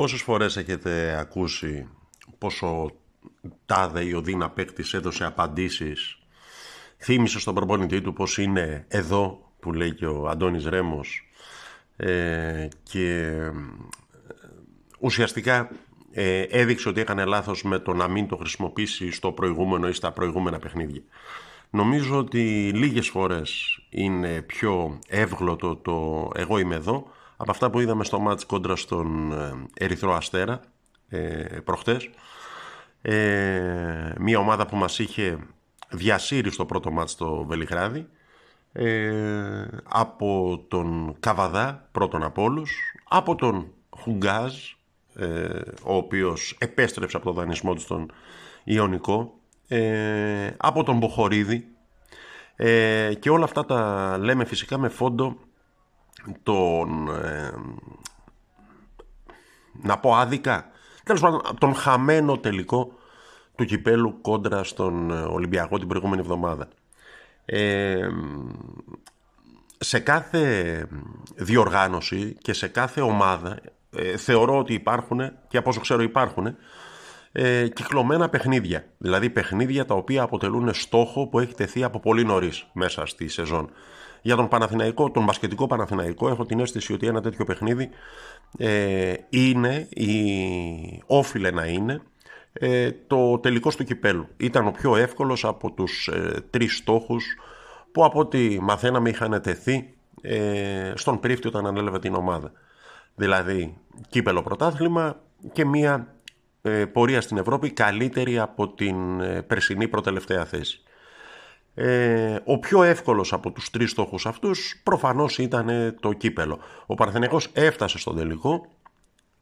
Πόσες φορές έχετε ακούσει πόσο τάδε ή ο Δίνα παίκτης έδωσε απαντήσεις θύμισε στον προπονητή του πως είναι εδώ που λέει και ο Αντώνης Ρέμος ε, και ε, ουσιαστικά ε, έδειξε ότι έκανε λάθος με το να μην το χρησιμοποιήσει στο προηγούμενο ή στα προηγούμενα παιχνίδια. Νομίζω ότι λίγες φορές είναι πιο εύγλωτο το «εγώ είμαι εδώ» από αυτά που είδαμε στο μάτς κόντρα στον ε, Ερυθρό Αστέρα ε, προχτές. Ε, μια ομάδα που μας είχε διασύρει στο πρώτο μάτς στο Βελιγράδι ε, από τον Καβαδά πρώτον από όλους, από τον Χουγκάζ ε, ο οποίος επέστρεψε από το δανεισμό του στον Ιωνικό ε, από τον Μποχορίδη ε, και όλα αυτά τα λέμε φυσικά με φόντο τον ε, να πω άδικα τέλος πάντων τον χαμένο τελικό του κυπέλου κόντρα στον Ολυμπιακό την προηγούμενη εβδομάδα ε, σε κάθε διοργάνωση και σε κάθε ομάδα ε, θεωρώ ότι υπάρχουν και από όσο ξέρω υπάρχουν ε, κυκλωμένα παιχνίδια. Δηλαδή παιχνίδια τα οποία αποτελούν στόχο που έχει τεθεί από πολύ νωρίς μέσα στη σεζόν. Για τον Παναθηναϊκό, τον μπασκετικό Παναθηναϊκό, έχω την αίσθηση ότι ένα τέτοιο παιχνίδι ε, είναι ή όφιλε να είναι ε, το τελικό του κυπέλου. Ήταν ο πιο εύκολος από τους ε, τρεις στόχους που από ό,τι μαθαίναμε είχαν τεθεί ε, στον πρίφτη όταν ανέλαβε την ομάδα. Δηλαδή κύπελο πρωτάθλημα και μία ε, πορεία στην Ευρώπη καλύτερη από την ε, περσινή προτελευταία θέση. Ε, ο πιο εύκολος από τους τρεις στόχους αυτούς προφανώς ήταν το κύπελο. Ο Παρθενιακός έφτασε στον τελικό,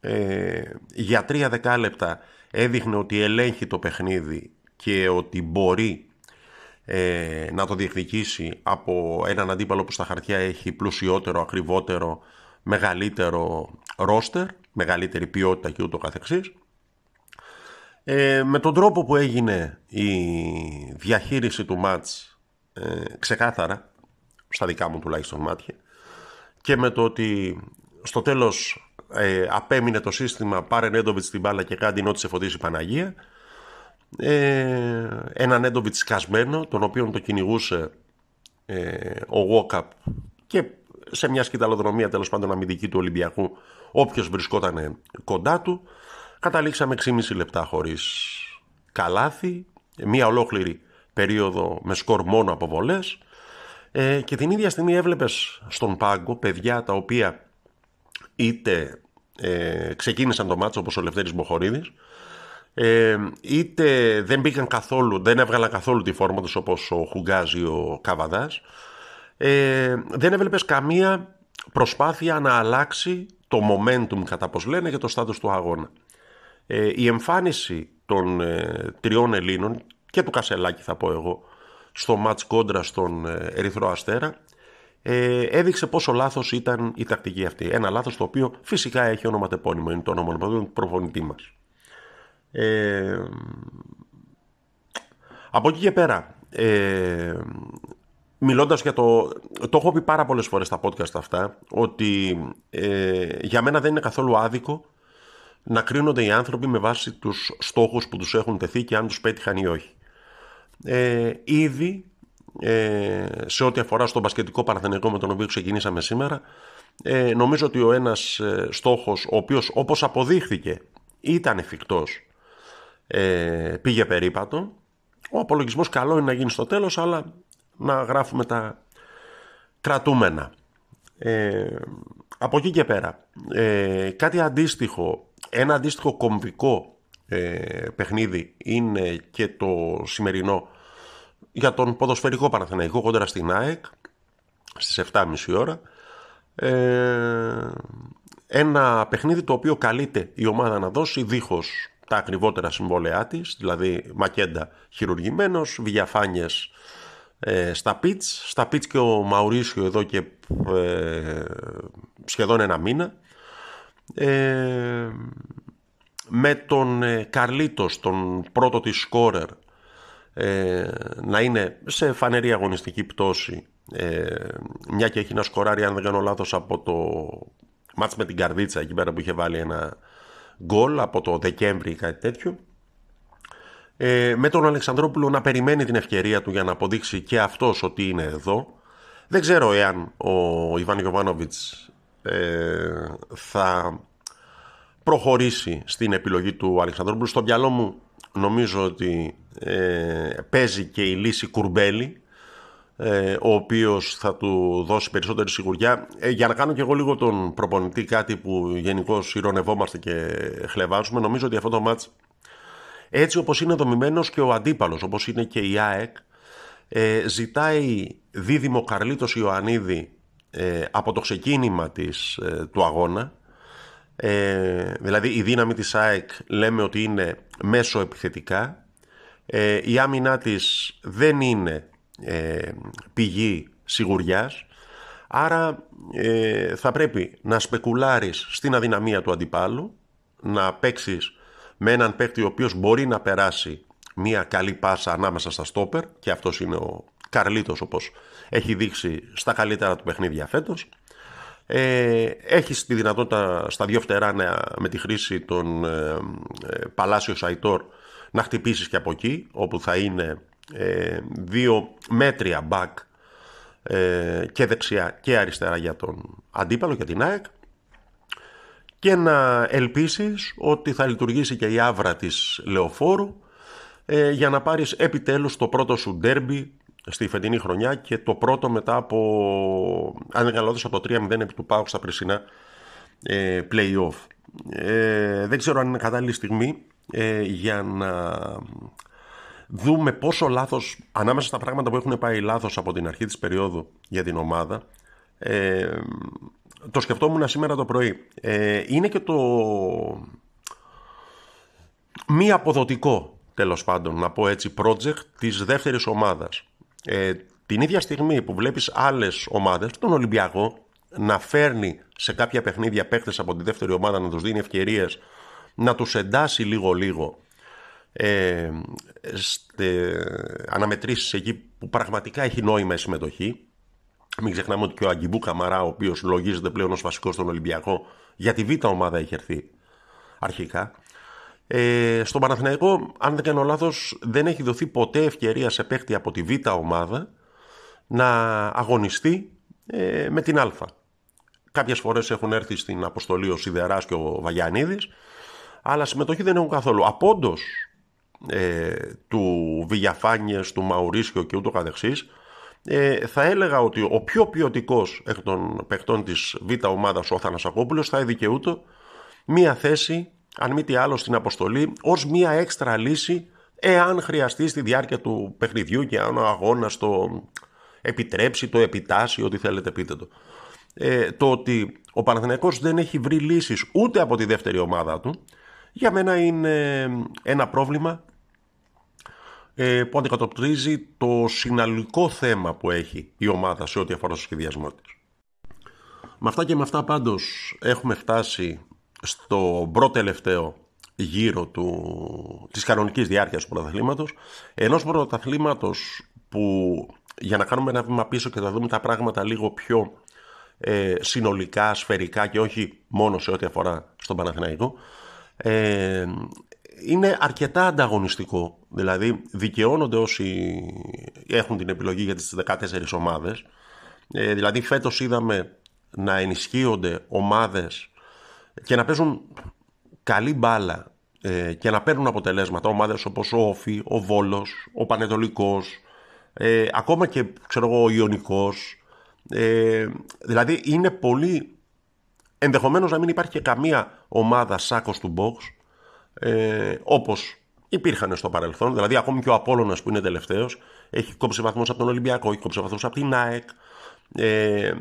ε, για τρία δεκάλεπτα έδειχνε ότι ελέγχει το παιχνίδι και ότι μπορεί ε, να το διεκδικήσει από έναν αντίπαλο που στα χαρτιά έχει πλουσιότερο, ακριβότερο, μεγαλύτερο ρόστερ, μεγαλύτερη ποιότητα και ούτω καθεξής. Ε, με τον τρόπο που έγινε η διαχείριση του μάτς ε, ξεκάθαρα, στα δικά μου τουλάχιστον μάτια, και με το ότι στο τέλος ε, απέμεινε το σύστημα πάρε Νέντοβιτς στην μπάλα και κάντε ό,τι σε φωτίσει η Παναγία, ε, ένα Νέντοβιτς σκασμένο, τον οποίο το κυνηγούσε ε, ο Βόκαπ και σε μια σκηταλοδρομία τέλος πάντων αμυντική του Ολυμπιακού όποιος βρισκόταν κοντά του καταλήξαμε 6,5 λεπτά χωρίς καλάθι μια ολόκληρη περίοδο με σκορ μόνο από βολές ε, και την ίδια στιγμή έβλεπες στον πάγκο παιδιά τα οποία είτε ε, ξεκίνησαν το μάτσο όπως ο Λευτέρης Μποχορίδης ε, είτε δεν μπήκαν καθόλου, δεν έβγαλαν καθόλου τη φόρμα τους όπως ο Χουγκάζη ο Καβαδάς ε, δεν έβλεπες καμία προσπάθεια να αλλάξει το momentum κατά πως λένε για το στάτους του αγώνα. Ε, η εμφάνιση των ε, τριών Ελλήνων και του Κασελάκη θα πω εγώ στο μάτς κόντρα στον ε, Ερυθρό Αστέρα ε, έδειξε πόσο λάθος ήταν η τακτική αυτή. Ένα λάθος το οποίο φυσικά έχει ονοματεπώνυμο, είναι το όνομα του προπονητή μας. Ε, από εκεί και πέρα, ε, μιλώντας για το... Το έχω πει πάρα πολλές φορές στα podcast αυτά, ότι ε, για μένα δεν είναι καθόλου άδικο να κρίνονται οι άνθρωποι με βάση τους στόχους που τους έχουν τεθεί και αν τους πέτυχαν ή όχι. Ε, ήδη ε, σε ό,τι αφορά στον πασχετικό παραθενικό με τον οποίο ξεκινήσαμε σήμερα ε, νομίζω ότι ο ένας ε, στόχος ο οποίος όπως αποδείχθηκε ήταν εφικτός ε, πήγε περίπατο ο απολογισμός καλό είναι να γίνει στο τέλος αλλά να γράφουμε τα κρατούμενα ε, από εκεί και πέρα ε, κάτι αντίστοιχο ένα αντίστοιχο κομβικό ε, παιχνίδι είναι και το σημερινό για τον ποδοσφαιρικό Παναθηναϊκό κόντρα στην ΑΕΚ στις 7.30 ώρα. Ε, ένα παιχνίδι το οποίο καλείται η ομάδα να δώσει δίχως τα ακριβότερα συμβόλαιά της, δηλαδή Μακέντα χειρουργημένος, Βηγιαφάνιες ε, στα πιτς, στα πιτς και ο Μαουρίσιο εδώ και ε, σχεδόν ένα μήνα. Ε, με τον ε, Καρλίτος, τον πρώτο της σκόρερ, ε, να είναι σε φανερή αγωνιστική πτώση, ε, μια και έχει να σκοράρει, αν δεν κάνω λάθος, από το μάτς με την Καρδίτσα, εκεί πέρα που είχε βάλει ένα γκολ από το Δεκέμβρη ή κάτι τέτοιο. Ε, με τον Αλεξανδρόπουλο να περιμένει την ευκαιρία του για να αποδείξει και αυτός ότι είναι εδώ. Δεν ξέρω εάν ο Ιβάν Γιωβάνοβιτς ε, θα προχωρήσει στην επιλογή του Αλεξανδρόπουλου. Στο μυαλό μου νομίζω ότι ε, παίζει και η λύση Κουρμπέλη ε, ο οποίος θα του δώσει περισσότερη σιγουριά. Ε, για να κάνω και εγώ λίγο τον προπονητή κάτι που γενικώ ηρωνευόμαστε και χλεβάζουμε, νομίζω ότι αυτό το μάτς έτσι όπως είναι δομημένος και ο αντίπαλος, όπως είναι και η ΑΕΚ, ε, ζητάει δίδυμο Καρλίτος Ιωαννίδη ε, από το ξεκίνημα της, ε, του αγώνα. Ε, δηλαδή η δύναμη της ΑΕΚ λέμε ότι είναι μέσω επιθετικά. η άμυνά της δεν είναι πηγή σιγουριάς. Άρα θα πρέπει να σπεκουλάρεις στην αδυναμία του αντιπάλου, να παίξεις με έναν παίκτη ο οποίος μπορεί να περάσει μια καλή πάσα ανάμεσα στα στόπερ και αυτός είναι ο Καρλίτος όπως έχει δείξει στα καλύτερα του παιχνίδια φέτος. Ε, έχει τη δυνατότητα στα δύο φτερά με τη χρήση των ε, ε, Παλάσιο Σαϊτόρ να χτυπήσεις και από εκεί όπου θα είναι ε, δύο μέτρια μπακ ε, και δεξιά και αριστερά για τον αντίπαλο για την ΑΕΚ και να ελπίσεις ότι θα λειτουργήσει και η άβρα της Λεωφόρου ε, για να πάρεις επιτέλους το πρώτο σου ντέρμπι στη φετινή χρονιά και το πρώτο μετά από, αν δεν κάνω από το 3-0 επί του Πάου στα πρεσινά ε, play-off. Ε, δεν ξέρω αν είναι κατάλληλη στιγμή ε, για να δούμε πόσο λάθος, ανάμεσα στα πράγματα που έχουν πάει λάθος από την αρχή της περίοδου για την ομάδα, ε, το σκεφτόμουν σήμερα το πρωί. Ε, είναι και το μη αποδοτικό, τέλος πάντων, να πω έτσι, project της δεύτερης ομάδας. Ε, την ίδια στιγμή που βλέπεις άλλες ομάδες, τον Ολυμπιακό, να φέρνει σε κάποια παιχνίδια παίχτες από τη δεύτερη ομάδα, να τους δίνει ευκαιρίες, να τους εντάσει λίγο-λίγο ε, αναμετρήσεις εκεί που πραγματικά έχει νόημα η συμμετοχή μην ξεχνάμε ότι και ο Αγκιμπού Καμαρά, ο οποίος λογίζεται πλέον ως βασικός στον Ολυμπιακό, για τη β' ομάδα έχει έρθει αρχικά. Ε, στον Παναθηναϊκό, αν δεν κάνω λάθος, δεν έχει δοθεί ποτέ ευκαιρία σε παίχτη από τη β' ομάδα να αγωνιστεί ε, με την Α. Κάποιες φορές έχουν έρθει στην αποστολή ο Σιδεράς και ο Βαγιανίδης, αλλά συμμετοχή δεν έχουν καθόλου. Απόντο ε, του Βηγιαφάνιες, του Μαουρίσιο και ούτω καθεξής, ε, θα έλεγα ότι ο πιο ποιοτικός εκ των παιχτών της Β' ομάδας, ο Θανασακόπουλος, θα δικαιούτο μία θέση, αν μη τι άλλο, στην αποστολή, ως μία έξτρα λύση, εάν χρειαστεί στη διάρκεια του παιχνιδιού και αν ο αγώνας το επιτρέψει, το επιτάσσει, ό,τι θέλετε πείτε το. Ε, το ότι ο Παναθηναϊκός δεν έχει βρει λύσεις ούτε από τη δεύτερη ομάδα του, για μένα είναι ένα πρόβλημα ε, που αντικατοπτρίζει το συναλλικό θέμα που έχει η ομάδα σε ό,τι αφορά στο σχεδιασμό της. Με αυτά και με αυτά πάντως έχουμε φτάσει στο πρώτο τελευταίο γύρο του, της κανονικής διάρκειας του πρωταθλήματος ενός πρωταθλήματος που για να κάνουμε ένα βήμα πίσω και να δούμε τα πράγματα λίγο πιο ε, συνολικά, σφαιρικά και όχι μόνο σε ό,τι αφορά στον Παναθηναϊκό ε, είναι αρκετά ανταγωνιστικό. Δηλαδή δικαιώνονται όσοι έχουν την επιλογή για τις 14 ομάδες. Ε, δηλαδή φέτος είδαμε να ενισχύονται ομάδες και να παίζουν καλή μπάλα ε, και να παίρνουν αποτελέσματα. Ομάδες όπως ο Όφη, ο Βόλος, ο Πανετολικός, ε, ακόμα και ξέρω εγώ, ο Ιωνικός. Ε, δηλαδή είναι πολύ... Ενδεχομένως να μην υπάρχει και καμία ομάδα σάκος του box ε, όπως υπήρχαν στο παρελθόν. Δηλαδή, ακόμη και ο Απόλλωνας που είναι τελευταίος έχει κόψει βαθμούς από τον Ολυμπιακό, έχει κόψει βαθμούς από την ΑΕΚ. Ε,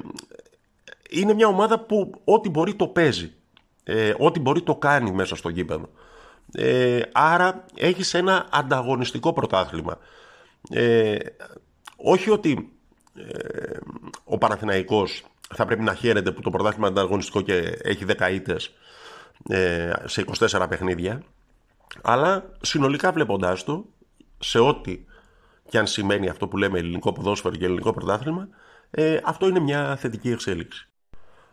είναι μια ομάδα που ό,τι μπορεί το παίζει. Ε, ό,τι μπορεί το κάνει μέσα στο γήπεδο. Ε, άρα έχεις ένα ανταγωνιστικό πρωτάθλημα. Ε, όχι ότι ε, ο Παναθηναϊκός θα πρέπει να χαίρεται που το πρωτάθλημα είναι ανταγωνιστικό και έχει 10 ήττες ε, σε 24 παιχνίδια αλλά συνολικά βλέποντάς το σε ό,τι και αν σημαίνει αυτό που λέμε ελληνικό ποδόσφαιρο και ελληνικό πρωτάθλημα ε, αυτό είναι μια θετική εξέλιξη.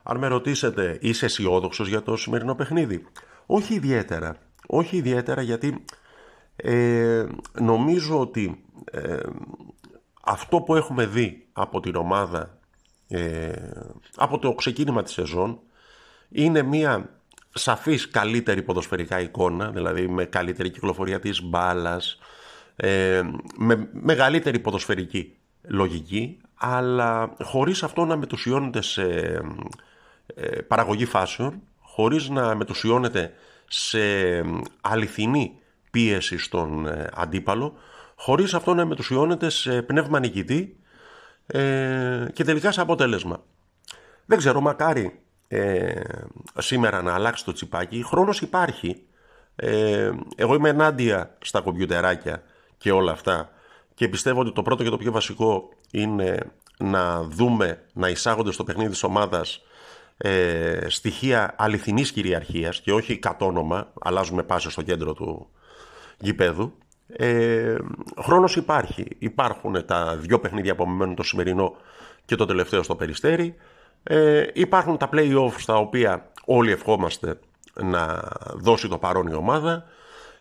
Αν με ρωτήσετε είσαι αισιόδοξος για το σημερινό παιχνίδι; Όχι ιδιαίτερα. Όχι ιδιαίτερα γιατί ε, νομίζω ότι ε, αυτό που έχουμε δει από την ομάδα ε, από το ξεκίνημα της σεζόν είναι μια σαφής καλύτερη ποδοσφαιρικά εικόνα δηλαδή με καλύτερη κυκλοφορία της μπάλας ε, με μεγαλύτερη ποδοσφαιρική λογική αλλά χωρίς αυτό να μετουσιώνεται σε ε, παραγωγή φάσεων χωρίς να μετουσιώνεται σε αληθινή πίεση στον ε, αντίπαλο, χωρίς αυτό να μετουσιώνεται σε πνεύμα νικητή ε, και τελικά σε αποτέλεσμα. Δεν ξέρω, μακάρι ε, σήμερα να αλλάξει το τσιπάκι. Χρόνος υπάρχει. Ε, εγώ είμαι ενάντια στα κομπιουτεράκια και όλα αυτά και πιστεύω ότι το πρώτο και το πιο βασικό είναι να δούμε, να εισάγονται στο παιχνίδι της ομάδας ε, στοιχεία αληθινής κυριαρχίας και όχι κατόνομα, αλλάζουμε πάση στο κέντρο του γηπέδου. Ε, χρόνος υπάρχει. Υπάρχουν τα δυο παιχνίδια που μένουν το σημερινό και το τελευταίο στο Περιστέρι. Ε, υπάρχουν τα play-offs τα οποία όλοι ευχόμαστε να δώσει το παρόν η ομάδα.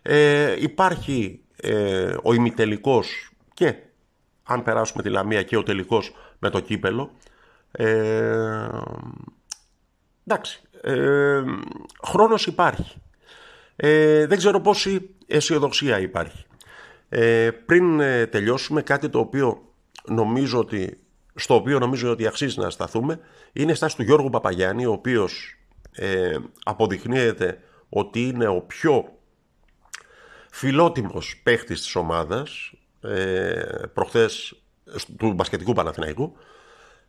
Ε, υπάρχει ε, ο ημιτελικός και αν περάσουμε τη Λαμία και ο τελικός με το κύπελο. Ε, Εντάξει, ε, χρόνος υπάρχει. Ε, δεν ξέρω πόση αισιοδοξία υπάρχει. Ε, πριν ε, τελειώσουμε κάτι το οποίο νομίζω ότι, στο οποίο νομίζω ότι αξίζει να σταθούμε είναι η στάση του Γιώργου Παπαγιάννη ο οποίος ε, αποδεικνύεται ότι είναι ο πιο φιλότιμος παίχτης της ομάδας ε, προχθές του μπασκετικού Παναθηναϊκού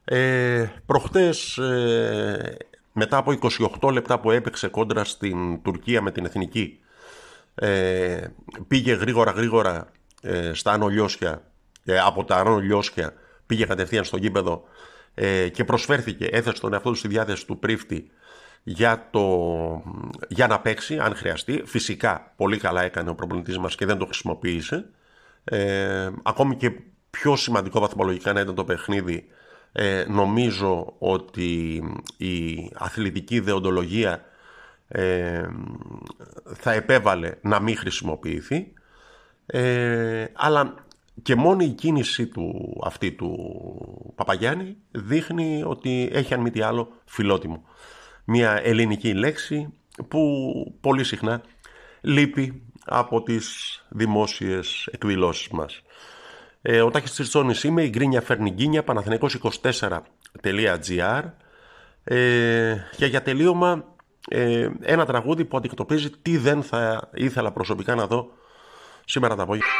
ε, προχτές ε, μετά από 28 λεπτά που έπαιξε κόντρα στην Τουρκία με την Εθνική ε, πήγε γρήγορα γρήγορα ε, στα Άνω ε, από τα Άνω πήγε κατευθείαν στο γήπεδο ε, και προσφέρθηκε, έθεσε τον εαυτό του στη διάθεση του πρίφτη για, το, για να παίξει αν χρειαστεί. Φυσικά πολύ καλά έκανε ο προπονητής μας και δεν το χρησιμοποίησε. Ε, ακόμη και πιο σημαντικό βαθμολογικά να ήταν το παιχνίδι ε, νομίζω ότι η αθλητική ιδεοντολογία ε, θα επέβαλε να μην χρησιμοποιηθεί ε, αλλά και μόνο η κίνηση του, αυτή του Παπαγιάννη δείχνει ότι έχει αν μη τι άλλο φιλότιμο. Μια ελληνική λέξη που πολύ συχνά λείπει από τις δημόσιες εκδηλώσεις μας. Ε, ο Τάκης Τσιρτσόνης είμαι, η Γκρίνια φέρνει γκίνια, παναθηναϊκός24.gr ε, και για τελείωμα ε, ένα τραγούδι που αντικτοπίζει τι δεν θα ήθελα προσωπικά να δω σήμερα το απόγευμα.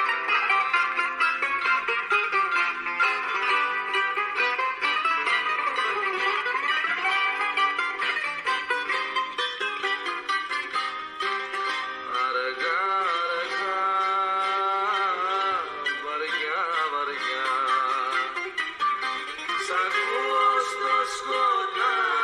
Σαν φως το σκοτάδι